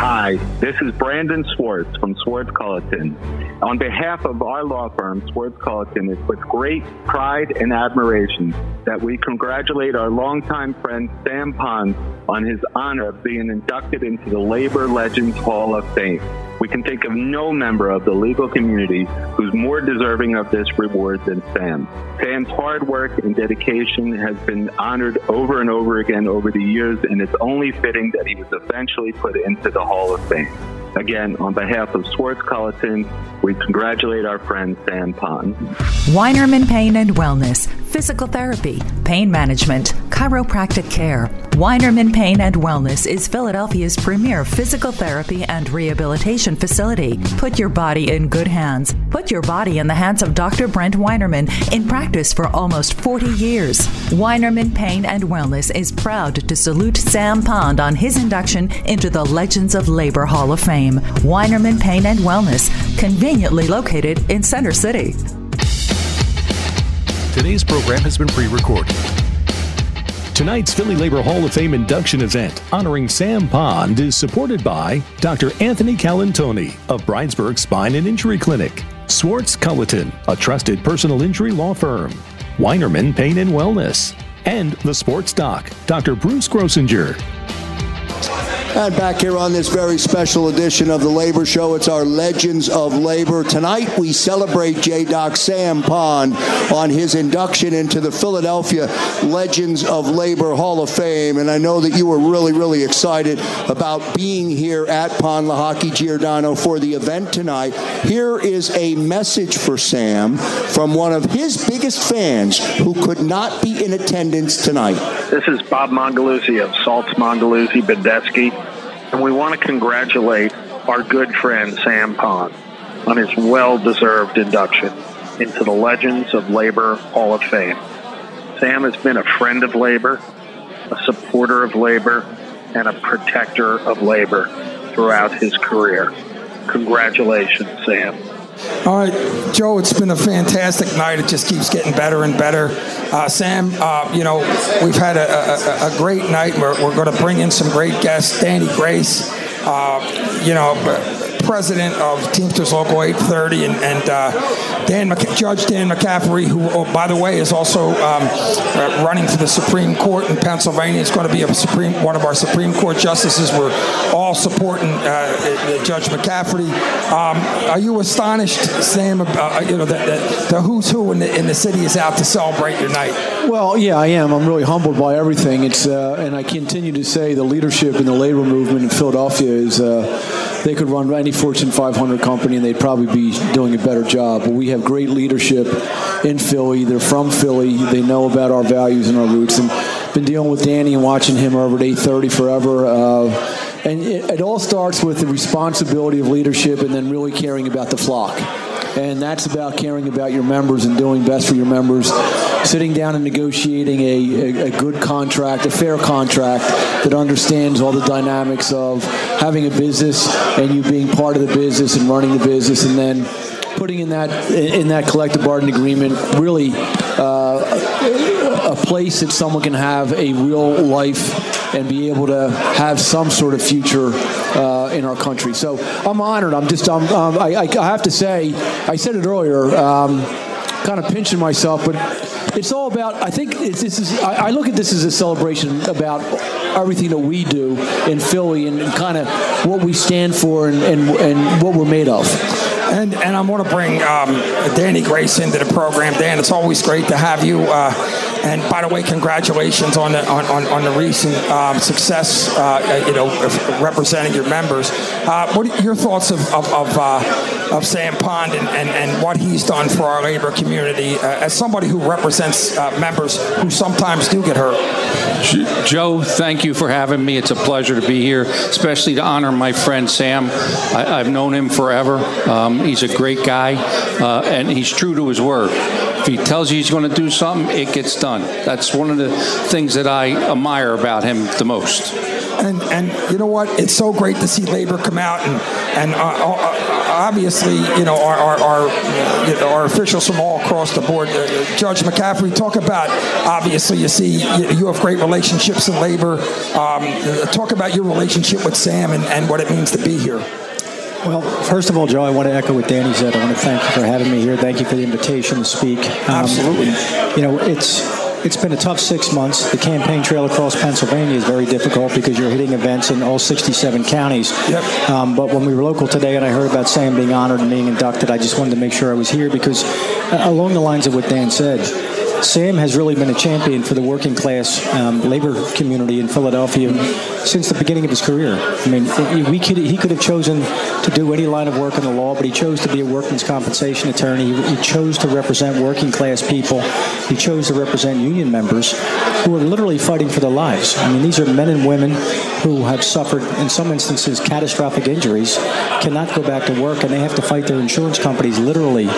Hi, this is Brandon Swartz from Swartz Culleton. On behalf of our law firm, Swartz Culleton, it's with great pride and admiration that we congratulate our longtime friend Sam Pond on his honor of being inducted into the Labor Legends Hall of Fame. We can think of no member of the legal community who's more deserving of this reward than Sam. Sam's hard work and dedication has been honored over and over again over the years, and it's only fitting that he was eventually put into the Hall of Fame. Again, on behalf of Swartz Culleton, we congratulate our friend Sam Pond. Weinerman Pain and Wellness, physical therapy, pain management, chiropractic care. Weinerman Pain and Wellness is Philadelphia's premier physical therapy and rehabilitation facility. Put your body in good hands. Put your body in the hands of Dr. Brent Weinerman in practice for almost 40 years. Weinerman Pain and Wellness is proud to salute Sam Pond on his induction into the Legends of Labor Hall of Fame. Weinerman Pain and Wellness, conveniently located in Center City. Today's program has been pre recorded. Tonight's Philly Labor Hall of Fame induction event honoring Sam Pond is supported by Dr. Anthony Calantoni of Bridesburg Spine and Injury Clinic, Swartz Culleton, a trusted personal injury law firm, Weinerman Pain and Wellness, and the Sports Doc, Dr. Bruce Grossinger. And back here on this very special edition of the Labor Show, it's our Legends of Labor. Tonight we celebrate J. Doc Sam Pond on his induction into the Philadelphia Legends of Labor Hall of Fame. And I know that you were really, really excited about being here at Pond Lehocky Giordano for the event tonight. Here is a message for Sam from one of his biggest fans who could not be in attendance tonight. This is Bob Mongeluzzi of Saltz Mongeluzzi Bendesky and we want to congratulate our good friend Sam Pond on his well deserved induction. into the Legends of Labor Hall of Fame. Sam has been a friend of labor, a supporter of labor, and a protector of labor throughout his career. Congratulations, Sam. All right, Joe, it's been a fantastic night. It just keeps getting better and better. Uh, Sam, uh, you know, we've had a, a, a great night. We're, we're going to bring in some great guests. Danny Grace, uh, you know, president of Teamsters Local 830, and, and uh, Dan Judge Dan McCaffery, who, oh, by the way, is also um, uh, running for the Supreme Court in Pennsylvania. It's going to be a Supreme one of our Supreme Court justices. We're all supporting uh, Judge McCaffery. Um, are you astonished, Sam? Uh, you know that the, the, who's who in the, in the city is out to celebrate your night. Well, yeah, I am. I'm really humbled by everything. It's uh, and I continue to say the leadership in the labor movement in Philadelphia is uh, they could run any Fortune 500 company and they'd probably be doing a better job. But we have great leadership in Philly. They're from Philly. They know about our values and our roots. And been dealing with Danny and watching him over at 830 forever. Uh, and it, it all starts with the responsibility of leadership and then really caring about the flock and that's about caring about your members and doing best for your members. Sitting down and negotiating a, a, a, good contract, a fair contract that understands all the dynamics of having a business and you being part of the business and running the business, and then putting in that in that collective bargaining agreement really uh, a place that someone can have a real life and be able to have some sort of future uh, in our country. So I'm honored. I'm just um, I, I, have to say I said it earlier, um, kind of pinching myself, but it's all about. I think this is. I, I, look at this as a celebration about everything that we do in Philly and, and kind of what we stand for and, and, and what we're made of. And, and I want to bring um, Danny Grace into the program. Dan, it's always great to have you. Uh, and by the way, congratulations on the on, on, on the recent um, success. Uh, you know, representing your members. Uh, what are your thoughts of of, of, uh, of Sam Pond and, and, and, what he's done for our labor community uh, as somebody who represents uh, members who sometimes do get hurt? Joe, thank you for having me. It's a pleasure to be here, especially to honor my friend Sam. I, have known him forever. Um, he's a great guy, uh, and he's true to his word. If he tells you he's going to do something, it gets done. That's one of the things that I admire about him the most. And and you know what? It's so great to see labor come out and and uh, uh, obviously you know our our, our, you know, our, officials from all across the board. Uh, Judge McCaffery, talk about obviously you see you, you have great relationships in labor. Um, talk about your relationship with Sam and, and what it means to be here. Well, first of all, Joe, I want to echo what Danny said. I want to thank you for having me here. Thank you for the invitation to speak. Um, Absolutely. You know, it's it's been a tough six months. The campaign trail across Pennsylvania is very difficult because you're hitting events in all 67 counties. Yep. Um, but when we were local today and I heard about Sam being honored and being inducted, I just wanted to make sure I was here because, uh, along the lines of what Dan said, Sam has really been a champion for the working class um, labor community in Philadelphia since the beginning of his career. I mean, could, he could have chosen to do any line of work in the law, but he chose to be a workman's compensation attorney. He, he chose to represent working class people. He chose to represent union members who are literally fighting for their lives. I mean, these are men and women who have suffered, in some instances, catastrophic injuries, cannot go back to work, and they have to fight their insurance companies literally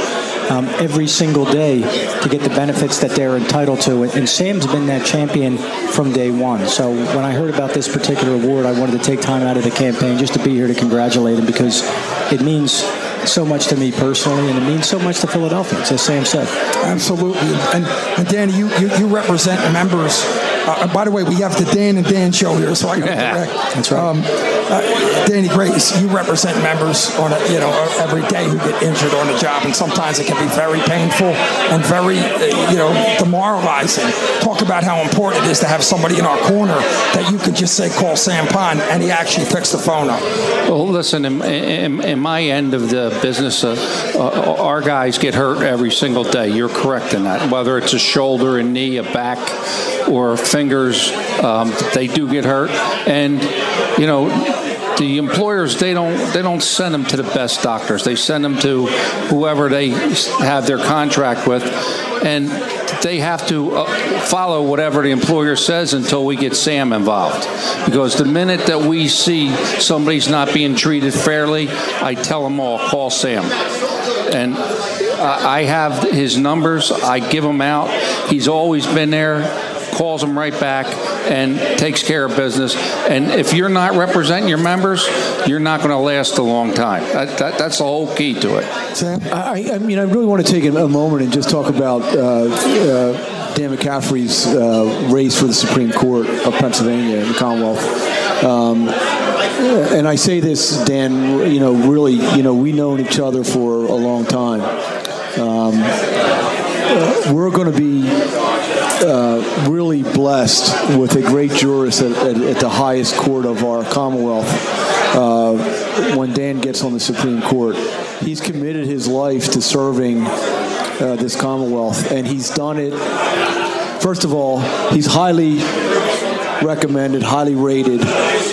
um, every single day to get the benefits that they're entitled to. And Sam's been that champion from day one. So when I heard about this particular award, I wanted to take time out of the campaign just to be here to congratulate him because it means so much to me personally, and it means so much to Philadelphia, as Sam said. Absolutely. And, and Danny, you, you, you represent members uh, by the way, we have the Dan and Dan show here, so I got yeah, correct. That's right. Um, uh, Danny Grace, you represent members on a, you know every day who get injured on the job, and sometimes it can be very painful and very uh, you know demoralizing. Talk about how important it is to have somebody in our corner that you could just say call Sam Pond and he actually picks the phone up. Well, listen, in, in, in my end of the business, uh, uh, our guys get hurt every single day. You're correct in that, whether it's a shoulder, a knee, a back, or fingers, um, they do get hurt. And, you know, the employers they don't they don't send them to the best doctors. They send them to whoever they have their contract with, and they have to uh, follow whatever the employer says until we get Sam involved. Because the minute that we see somebody's not being treated fairly, I tell them all call Sam, and I have his numbers. I give them out. He's always been there, calls them right back, and takes care of business. And if you're not representing your members, you're not going to last a long time. That, that, that's the whole key to it. Sam, I, I mean, I really want to take a moment and just talk about uh, uh, Dan McCaffery's uh, race for the Supreme Court of Pennsylvania in the Commonwealth. Um, and I say this, Dan, you know, really, you know, we've known each other for a long time. Um, uh, we're going to be uh, really blessed with a great jurist at, at, at, the highest court of our Commonwealth uh, when Dan gets on the Supreme Court. He's committed his life to serving uh, this Commonwealth, and he's done it. First of all, he's highly recommended, highly rated,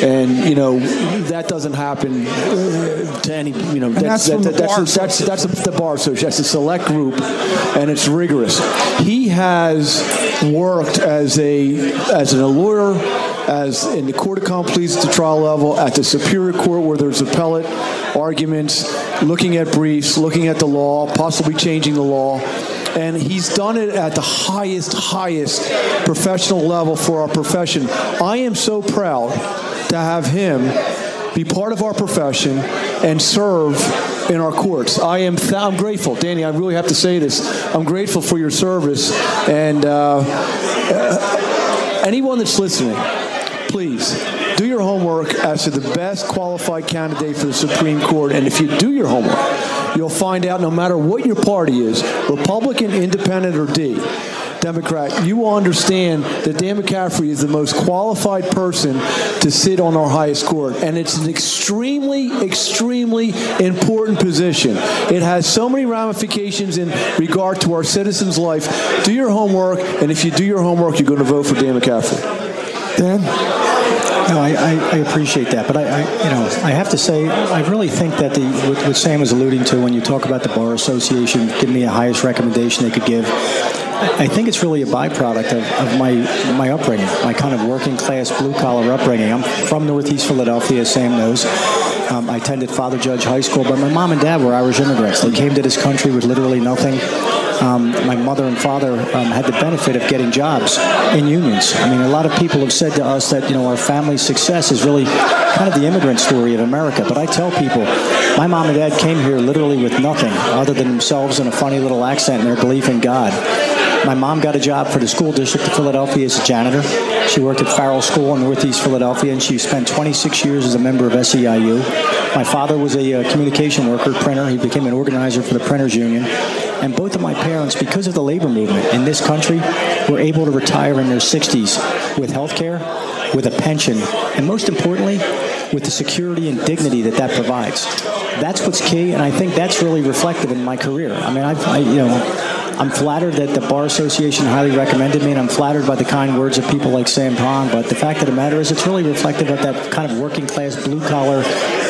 and you know that doesn't happen uh, to any. You know that's that's, that, that's, that's, that's, that's the bar association. That's a select group, and it's rigorous. He has worked as a as a lawyer, as in the court of pleas at the trial level, at the superior court where there's appellate arguments, looking at briefs, looking at the law, possibly changing the law and he's done it at the highest, highest professional level for our profession. I am so proud to have him be part of our profession and serve in our courts. I am th- I'm grateful, Danny. I really have to say this. I'm grateful for your service, and uh, uh, anyone that's listening, please do your homework as to the best qualified candidate for the Supreme Court. And if you do your homework, you'll find out no matter what your party is Republican, Independent, or D. Democrat, you will understand that Dan McCaffery is the most qualified person to sit on our highest court. And it's an extremely, extremely important position. It has so many ramifications in regard to our citizens' life. Do your homework, and if you do your homework, you're going to vote for Dan McCaffery. Dan? No, I, I, appreciate that, but I, I, you know, I have to say, I really think that the what, what Sam was alluding to when you talk about the bar association, give me the highest recommendation they could give. I think it's really a byproduct of, of my my upbringing, my kind of working class blue collar upbringing. I'm from Northeast Philadelphia, Sam knows. Um, I attended Father Judge High School, but my mom and dad were Irish immigrants. They came to this country with literally nothing um, my mother and father um, had the benefit of getting jobs in unions. I mean, a lot of people have said to us that you know our family's success is really kind of the immigrant story of America. But I tell people, my mom and dad came here literally with nothing other than themselves and a funny little accent and their belief in God. My mom got a job for the school district of Philadelphia as a janitor. She worked at Farrell School in Northeast Philadelphia, and she spent 26 years as a member of SEIU. My father was a uh, communication worker, printer. He became an organizer for the Printers Union. And both of my parents, because of the labor movement in this country, were able to retire in their 60s with health care, with a pension, and most importantly, with the security and dignity that that provides. That's what's key, and I think that's really reflective in my career. I mean, I've, I, you know, I'm flattered that the Bar Association highly recommended me, and I'm flattered by the kind words of people like Sam Pond. But the fact of the matter is, it's really reflective of that kind of working class, blue collar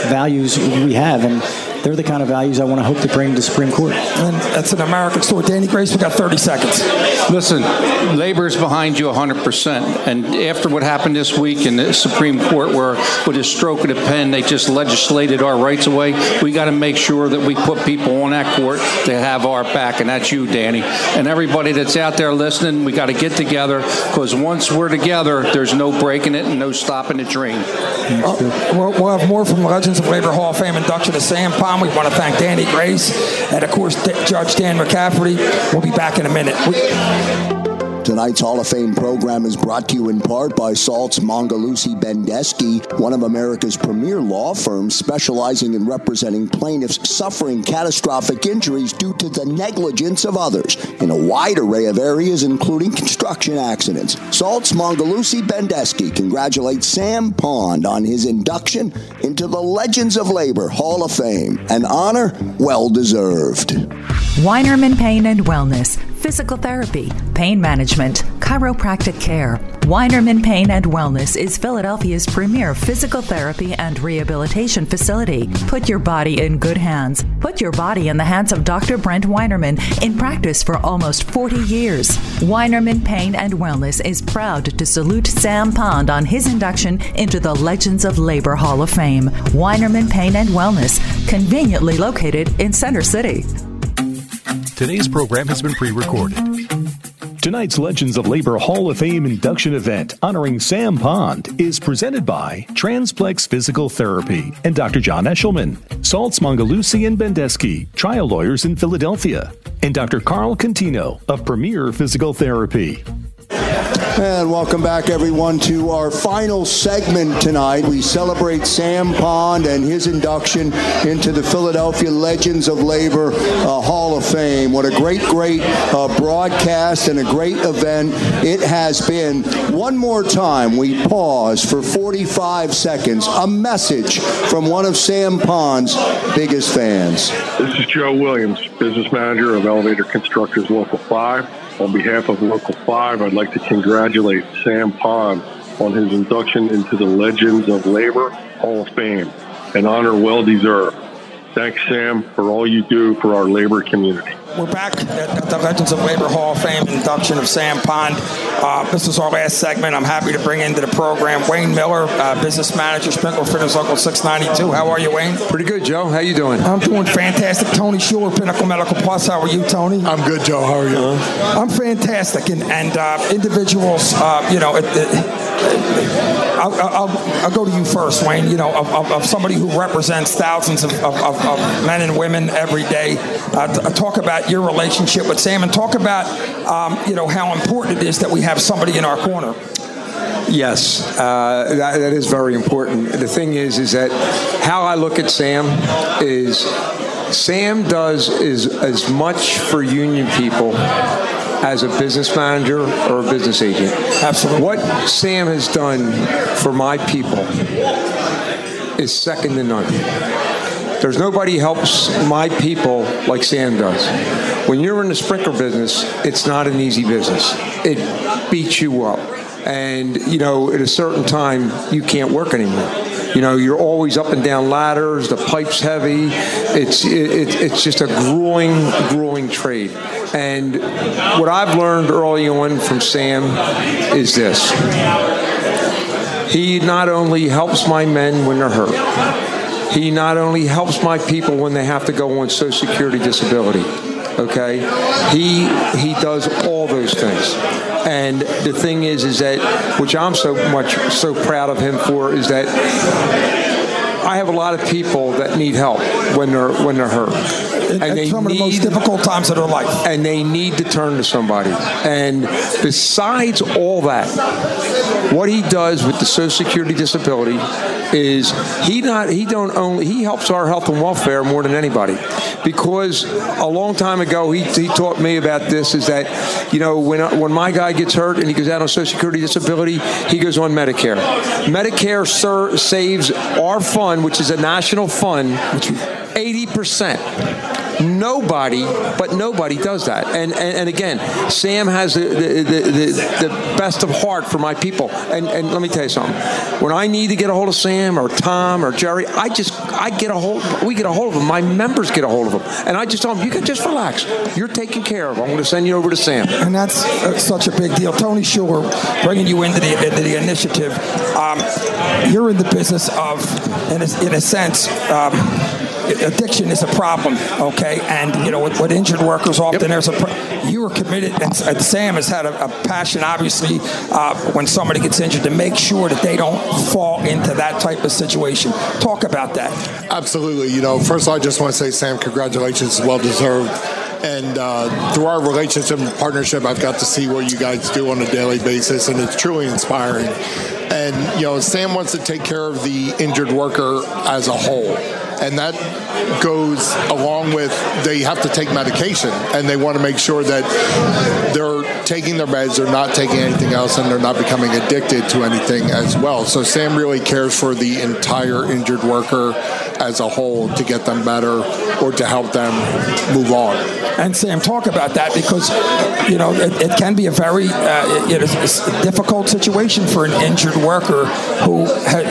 values we have. And they're the kind of values I want to hope to bring to the Supreme Court. And that's an American story. Danny Grace, we got 30 seconds. Listen, labor is behind you 100%. And after what happened this week in the Supreme Court, where with a stroke of the pen they just legislated our rights away, we got to make sure that we put people on that court to have our back. And that's you, Danny. And everybody that's out there listening, we got to get together because once we're together, there's no breaking it and no stopping the dream. Uh, we'll, we'll have more from Legends of Labor Hall of Fame induction to Sam We want to thank Danny Grace and, of course, Judge Dan McCaffery. We'll be back in a minute. We- Tonight's Hall of Fame program is brought to you in part by Saltz Mongeluzzi Bendesky, one of America's premier law firms specializing in representing plaintiffs suffering catastrophic injuries due to the negligence of others in a wide array of areas, including construction accidents. Saltz Mongeluzzi Bendesky congratulates Sam Pond on his induction into the Legends of Labor Hall of Fame, an honor well deserved. Weinerman Pain and Wellness physical therapy, pain management, chiropractic care. Weinerman Pain and Wellness is Philadelphia's premier physical therapy and rehabilitation facility. Put your body in good hands. Put your body in the hands of Dr. Brent Weinerman in practice for almost 40 years. Weinerman Pain and Wellness is proud to salute Sam Pond on his induction into the Legends of Labor Hall of Fame. Weinerman Pain and Wellness, conveniently located in Center City. Today's program has been pre recorded. Tonight's Legends of Labor Hall of Fame induction event honoring Sam Pond is presented by Transplex Physical Therapy and Dr. John Eshelman, Saltz Mongeluzzi and trial lawyers in Philadelphia, and Dr. Carl Contino of Premier Physical Therapy. And welcome back, everyone, to our final segment tonight. We celebrate Sam Pond and his induction into the Philadelphia Legends of Labor uh, Hall of Fame. What a great, great uh, broadcast and a great event it has been. One more time, we pause for 45 seconds. A message from one of Sam Pond's biggest fans. This is Joe Williams, business manager of Elevator Constructors Local 5. On behalf of Local 5, I'd like to congratulate Sam Pond on his induction into the Legends of Labor Hall of Fame, an honor well deserved. Thanks, Sam, for all you do for our labor community. We're back at the Legends of Labor Hall of Fame induction of Sam Pond. Uh, this is our last segment. I'm happy to bring into the program Wayne Miller, uh, business manager, Sprinkler Fitters Local 692. How are you, Wayne? Pretty good, Joe. How are you doing? I'm doing fantastic. Tony Schuler, Pinnacle Medical Plus. How are you, Tony? I'm good, Joe. How are you? I'm fantastic. And, and uh, individuals, uh, you know, it, it, I'll, I'll, I'll, go to you first, Wayne. You know, of, of, of somebody who represents thousands of, of, of, men and women every day. Uh, talk about your relationship with Sam and talk about, um, you know, how important it is that we have somebody in our corner. Yes, uh, that, that is very important. The thing is, is that how I look at Sam is Sam does is as much for union people as a business manager or a business agent. Absolutely. What Sam has done for my people is second to none. There's nobody helps my people like Sam does. When you're in the sprinkler business, it's not an easy business. It beats you up. And, you know, at a certain time, you can't work anymore. You know, you're always up and down ladders. The pipe's heavy. It's it, it's just a grueling, grueling trade. And what I've learned early on from Sam is this: he not only helps my men when they're hurt, he not only helps my people when they have to go on Social Security disability. Okay, he he does all those things. And the thing is, is that which I'm so much so proud of him for is that I have a lot of people that need help when they're when they're hurt. And At they some need, of the most difficult times of their life. And they need to turn to somebody. And besides all that, what he does with the Social Security disability is he not he don't only he helps our health and welfare more than anybody. Because a long time ago he, he taught me about this is that you know when when my guy gets hurt and he goes out on social security disability he goes on medicare. Medicare sir, saves our fund which is a national fund 80% Nobody, but nobody does that. And and, and again, Sam has the the, the, the, best of heart for my people. And, and let me tell you something. When I need to get a hold of Sam or Tom or Jerry, I just I get a hold. We get a hold of them. My members get a hold of them, and I just tell them, you can just relax. You're taken care of. I'm going to send you over to Sam. And that's uh, such a big deal. Tony Schuler, bringing you into the into the initiative. Um, you're in the business of, in a, in a sense. Um, addiction is a problem, okay? And you know, with, with injured workers, often yep. there's a. Pro- you are committed, and, and, Sam has had a, a passion, obviously, uh, when somebody gets injured, to make sure that they don't fall into that type of situation. Talk about that. Absolutely. You know, first of all, I just want to say, Sam, congratulations, well deserved. And uh, through our relationship and partnership, I've got to see what you guys do on a daily basis, and it's truly inspiring. And, you know, Sam wants to take care of the injured worker as a whole and that goes along with they have to take medication and they want to make sure that they're taking their meds, they're not taking anything else, and they're not becoming addicted to anything as well. So Sam really cares for the entire injured worker as a whole to get them better or to help them move on. And Sam, talk about that because you know it, it can be a very uh, it, it's a difficult situation for an injured worker who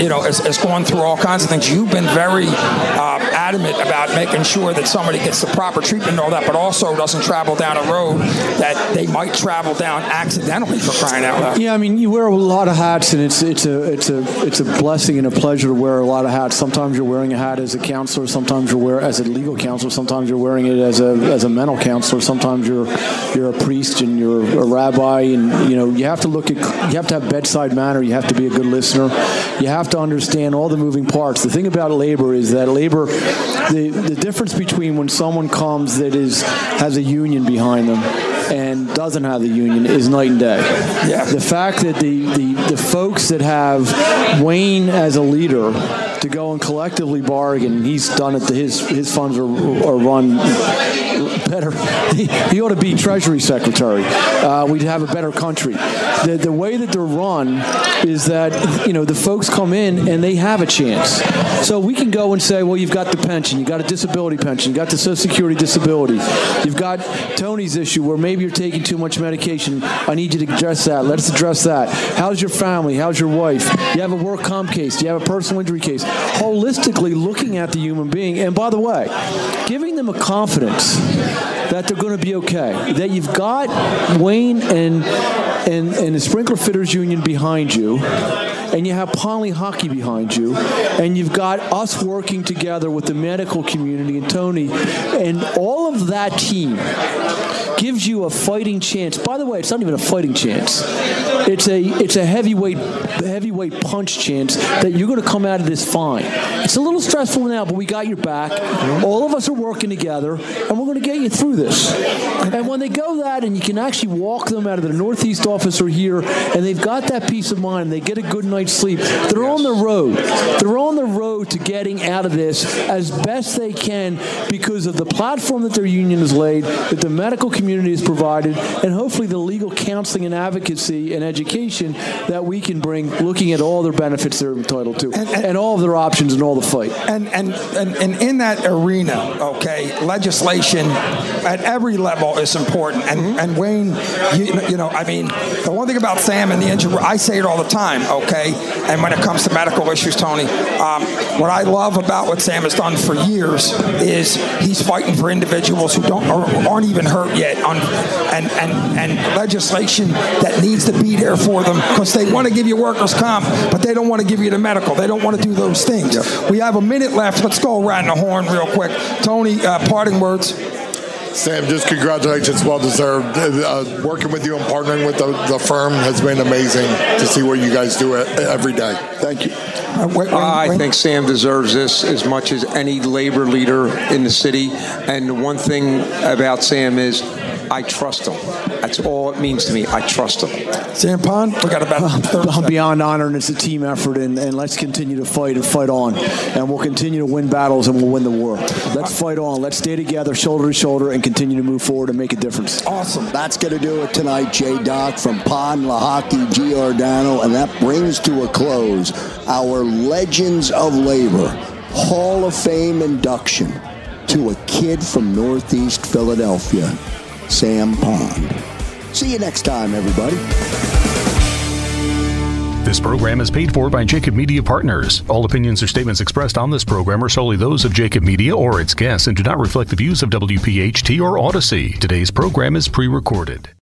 you know has, has gone through all kinds of things. You've been very uh, adamant about making sure that somebody gets the proper treatment and all that, but also doesn't travel down a road that they might travel down accidentally for crying out loud. Yeah, I mean, you wear a lot of hats, and it's it's a it's a it's a blessing and a pleasure to wear a lot of hats. Sometimes you're wearing a hat as a counselor. Sometimes you're wearing as a legal counselor. Sometimes you're wearing it as a as a mental counselor. Sometimes you're you're a priest and you're a rabbi, and you know you have to look at you have to have bedside manner. You have to be a good listener. You have to understand all the moving parts. The thing about labor is that labor, the the difference between when someone comes that is has a union behind them and doesn't have the union is night and day. Yeah. The fact that the, the, the folks that have Wayne as a leader to go and collectively bargain, he's done it. To his his funds are, are run better. He, ought to be Treasury Secretary. Uh, we'd have a better country. The, the way that they're run is that you know the folks come in and they have a chance. So we can go and say, well, you've got the pension, you've got a disability pension, you've got the Social Security disability, you've got Tony's issue where maybe you're taking too much medication. I need you to address that. Let's address that. How's your family? How's your wife? You have a work comp case. You have a personal injury case. Holistically looking at the human being, and by the way, giving them a confidence that they're going to be okay. That you've got Wayne and and, and the Sprinkler Fitters Union behind you and you have Pond Lehocky behind you, and you've got us working together with the medical community and Tony, and all of that team gives you a fighting chance. By the way, it's not even a fighting chance. It's a it's a heavyweight heavyweight punch chance that you're going to come out of this fine. It's a little stressful now, but we got your back. All of us are working together, and we're going to get you through this. And when they go that, and you can actually walk them out of the Northeast office or here, and they've got that peace of mind, they get a good night's sleep. They're on the road. They're on the road to getting out of this as best they can because of the platform that their union has laid, that the medical community has provided, and hopefully the legal counseling and advocacy and education that we can bring, looking at all their benefits they're entitled to, and, and, and all of their options and all the fight. And, and and and in that arena, okay, legislation at every level is important. And mm-hmm. and Wayne, you, you know, I mean, the one thing about Sam and the injury, I say it all the time, okay. And when it comes to medical issues, Tony, um, what I love about what Sam has done for years is he's fighting for individuals who don't aren't even hurt yet on and and and legislation that needs to be there for them because they want to give you workers comp, but they don't want to give you the medical. They don't want to do those things. Yep. We have a minute left. Let's go around the horn real quick. Tony, uh, parting words. Sam, just congratulations, well deserved. Uh, working with you and partnering with the, the, firm has been amazing to see what you guys do every day. Thank you. Uh, wait, wait, I think Sam deserves this as much as any labor leader in the city. And one thing about Sam is I trust him. That's all it means to me. I trust him. Sam Pond, we got about. I'm beyond honored. It's a team effort, and, and let's continue to fight and fight on, and we'll continue to win battles, and we'll win the war. Let's fight on. Let's stay together, shoulder to shoulder, and continue to move forward and make a difference. Awesome. That's going to do it tonight, J. Doc from Pond, Lehocky, Giordano, and that brings to a close our Legends of Labor Hall of Fame induction to a kid from Northeast Philadelphia. Sam Pond. See you next time, everybody. This program is paid for by Jacob Media Partners. All opinions or statements expressed on this program are solely those of Jacob Media or its guests and do not reflect the views of WPHT or Audacy. Today's program is pre recorded.